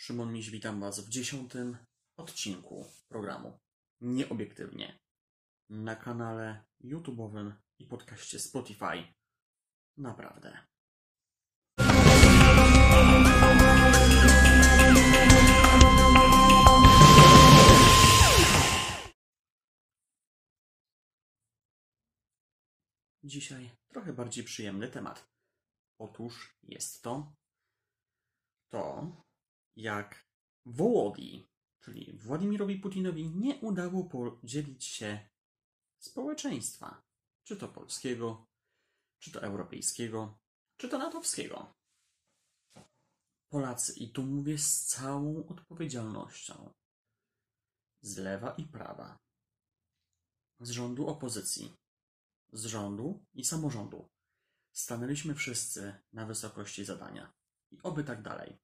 Szymon Miś, witam Was w dziesiątym odcinku programu Nieobiektywnie na kanale YouTube'owym i podcaście Spotify. Naprawdę. Dzisiaj trochę bardziej przyjemny temat. Otóż jest to to, jak Wołodii, czyli Władimirowi Putinowi, nie udało podzielić się społeczeństwa, czy to polskiego, czy to europejskiego, czy to natowskiego. Polacy, i tu mówię z całą odpowiedzialnością, z lewa i prawa, z rządu opozycji, z rządu i samorządu, stanęliśmy wszyscy na wysokości zadania. I oby tak dalej.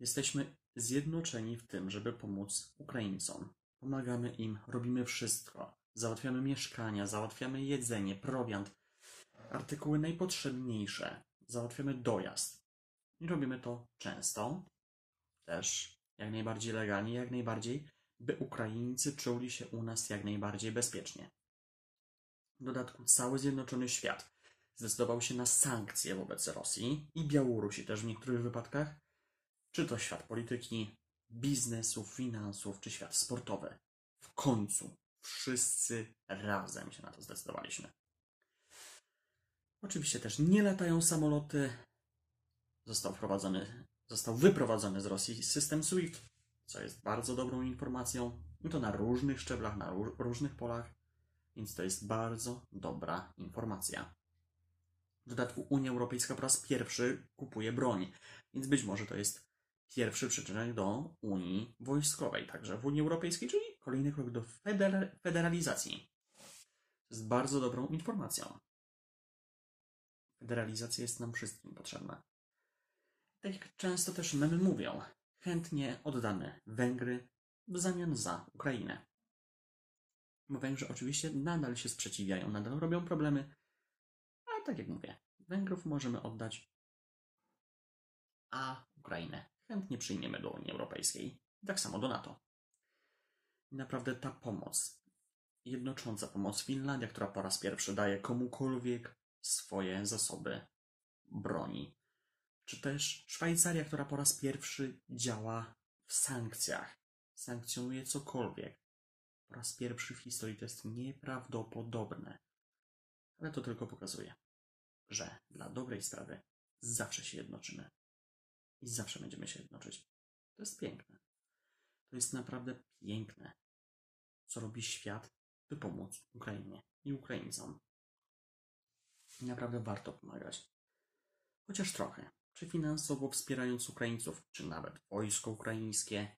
Jesteśmy zjednoczeni w tym, żeby pomóc Ukraińcom. Pomagamy im, robimy wszystko. Załatwiamy mieszkania, załatwiamy jedzenie, prowiant, artykuły najpotrzebniejsze. Załatwiamy dojazd. I robimy to często, też jak najbardziej legalnie, jak najbardziej, by Ukraińcy czuli się u nas jak najbardziej bezpiecznie. W dodatku cały Zjednoczony Świat zdecydował się na sankcje wobec Rosji i Białorusi też w niektórych wypadkach, czy to świat polityki, biznesu, finansów, czy świat sportowy. W końcu wszyscy razem się na to zdecydowaliśmy. Oczywiście też nie latają samoloty. Został wprowadzony, został wyprowadzony z Rosji system SWIFT, co jest bardzo dobrą informacją. I to na różnych szczeblach, na różnych polach, więc to jest bardzo dobra informacja. W dodatku Unia Europejska po raz pierwszy kupuje broń, więc być może to jest pierwszy przyczynek do Unii Wojskowej, także w Unii Europejskiej, czyli kolejny krok do feder federalizacji. To jest bardzo dobrą informacją. Federalizacja jest nam wszystkim potrzebna. Tak jak często też memy mówią, chętnie oddamy Węgry w zamian za Ukrainę. Węgrzy oczywiście nadal się sprzeciwiają, nadal robią problemy, ale tak jak mówię, Węgrów możemy oddać, a Ukrainę chętnie przyjmiemy do Unii Europejskiej. Tak samo do NATO. Naprawdę ta pomoc, jednocząca pomoc Finlandia, która po raz pierwszy daje komukolwiek swoje zasoby broni, czy też Szwajcaria, która po raz pierwszy działa w sankcjach, sankcjonuje cokolwiek. Po raz pierwszy w historii to jest nieprawdopodobne. Ale to tylko pokazuje, że dla dobrej sprawy zawsze się jednoczymy i zawsze będziemy się jednoczyć. To jest piękne. To jest naprawdę piękne, co robi świat, by pomóc Ukrainie i Ukraińcom. I naprawdę warto pomagać. Chociaż trochę. Czy finansowo wspierając Ukraińców, czy nawet wojsko ukraińskie,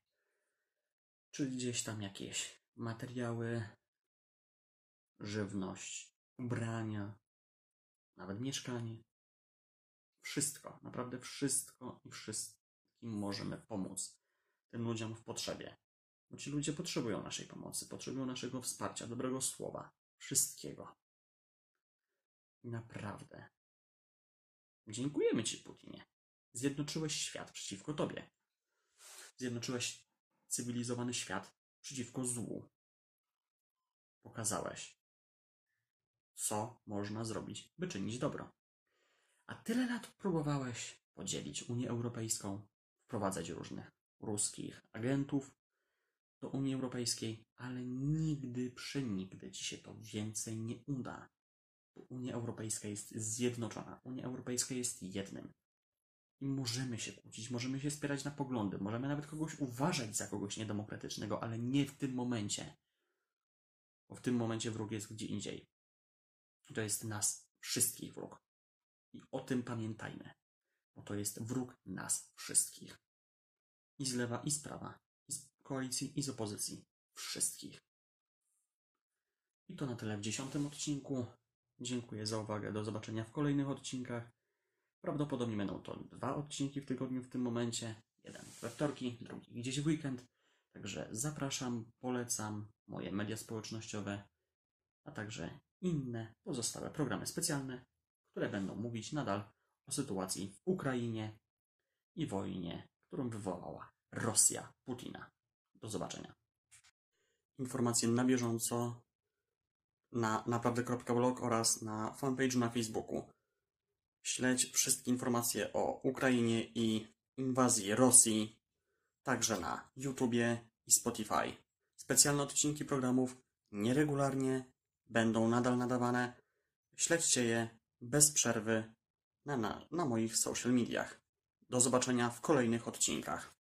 czy gdzieś tam jakieś materiały, żywność, ubrania, nawet mieszkanie. Wszystko, naprawdę wszystko i wszystkim możemy pomóc tym ludziom w potrzebie. Bo ci ludzie potrzebują naszej pomocy, potrzebują naszego wsparcia, dobrego słowa, wszystkiego. I naprawdę. Dziękujemy Ci, Putinie. Zjednoczyłeś świat przeciwko Tobie. Zjednoczyłeś cywilizowany świat przeciwko złu. Pokazałeś, co można zrobić, by czynić dobro. A tyle lat próbowałeś podzielić Unię Europejską, wprowadzać różnych ruskich agentów do Unii Europejskiej, ale nigdy, przenigdy ci się to więcej nie uda. Unia Europejska jest zjednoczona. Unia Europejska jest jednym. I możemy się kłócić, możemy się spierać na poglądy, możemy nawet kogoś uważać za kogoś niedemokratycznego, ale nie w tym momencie. Bo w tym momencie wróg jest gdzie indziej. To jest nas wszystkich wróg. I o tym pamiętajmy, bo to jest wróg nas wszystkich. I z lewa, i z prawa, i z koalicji, i z opozycji. Wszystkich. I to na tyle w dziesiątym odcinku. Dziękuję za uwagę. Do zobaczenia w kolejnych odcinkach. Prawdopodobnie będą to dwa odcinki w tygodniu w tym momencie. Jeden we wtorki, drugi gdzieś w weekend. Także zapraszam, polecam moje media społecznościowe, a także inne pozostałe programy specjalne, które będą mówić nadal o sytuacji w Ukrainie i wojnie, którą wywołała Rosja Putina. Do zobaczenia. Informacje na bieżąco na naprawdę.blog oraz na fanpage'u na Facebooku. Śledź wszystkie informacje o Ukrainie i inwazji Rosji, także na YouTubie i Spotify. Specjalne odcinki programów nieregularnie będą nadal nadawane. Śledźcie je bez przerwy na, na, na moich social mediach. Do zobaczenia w kolejnych odcinkach.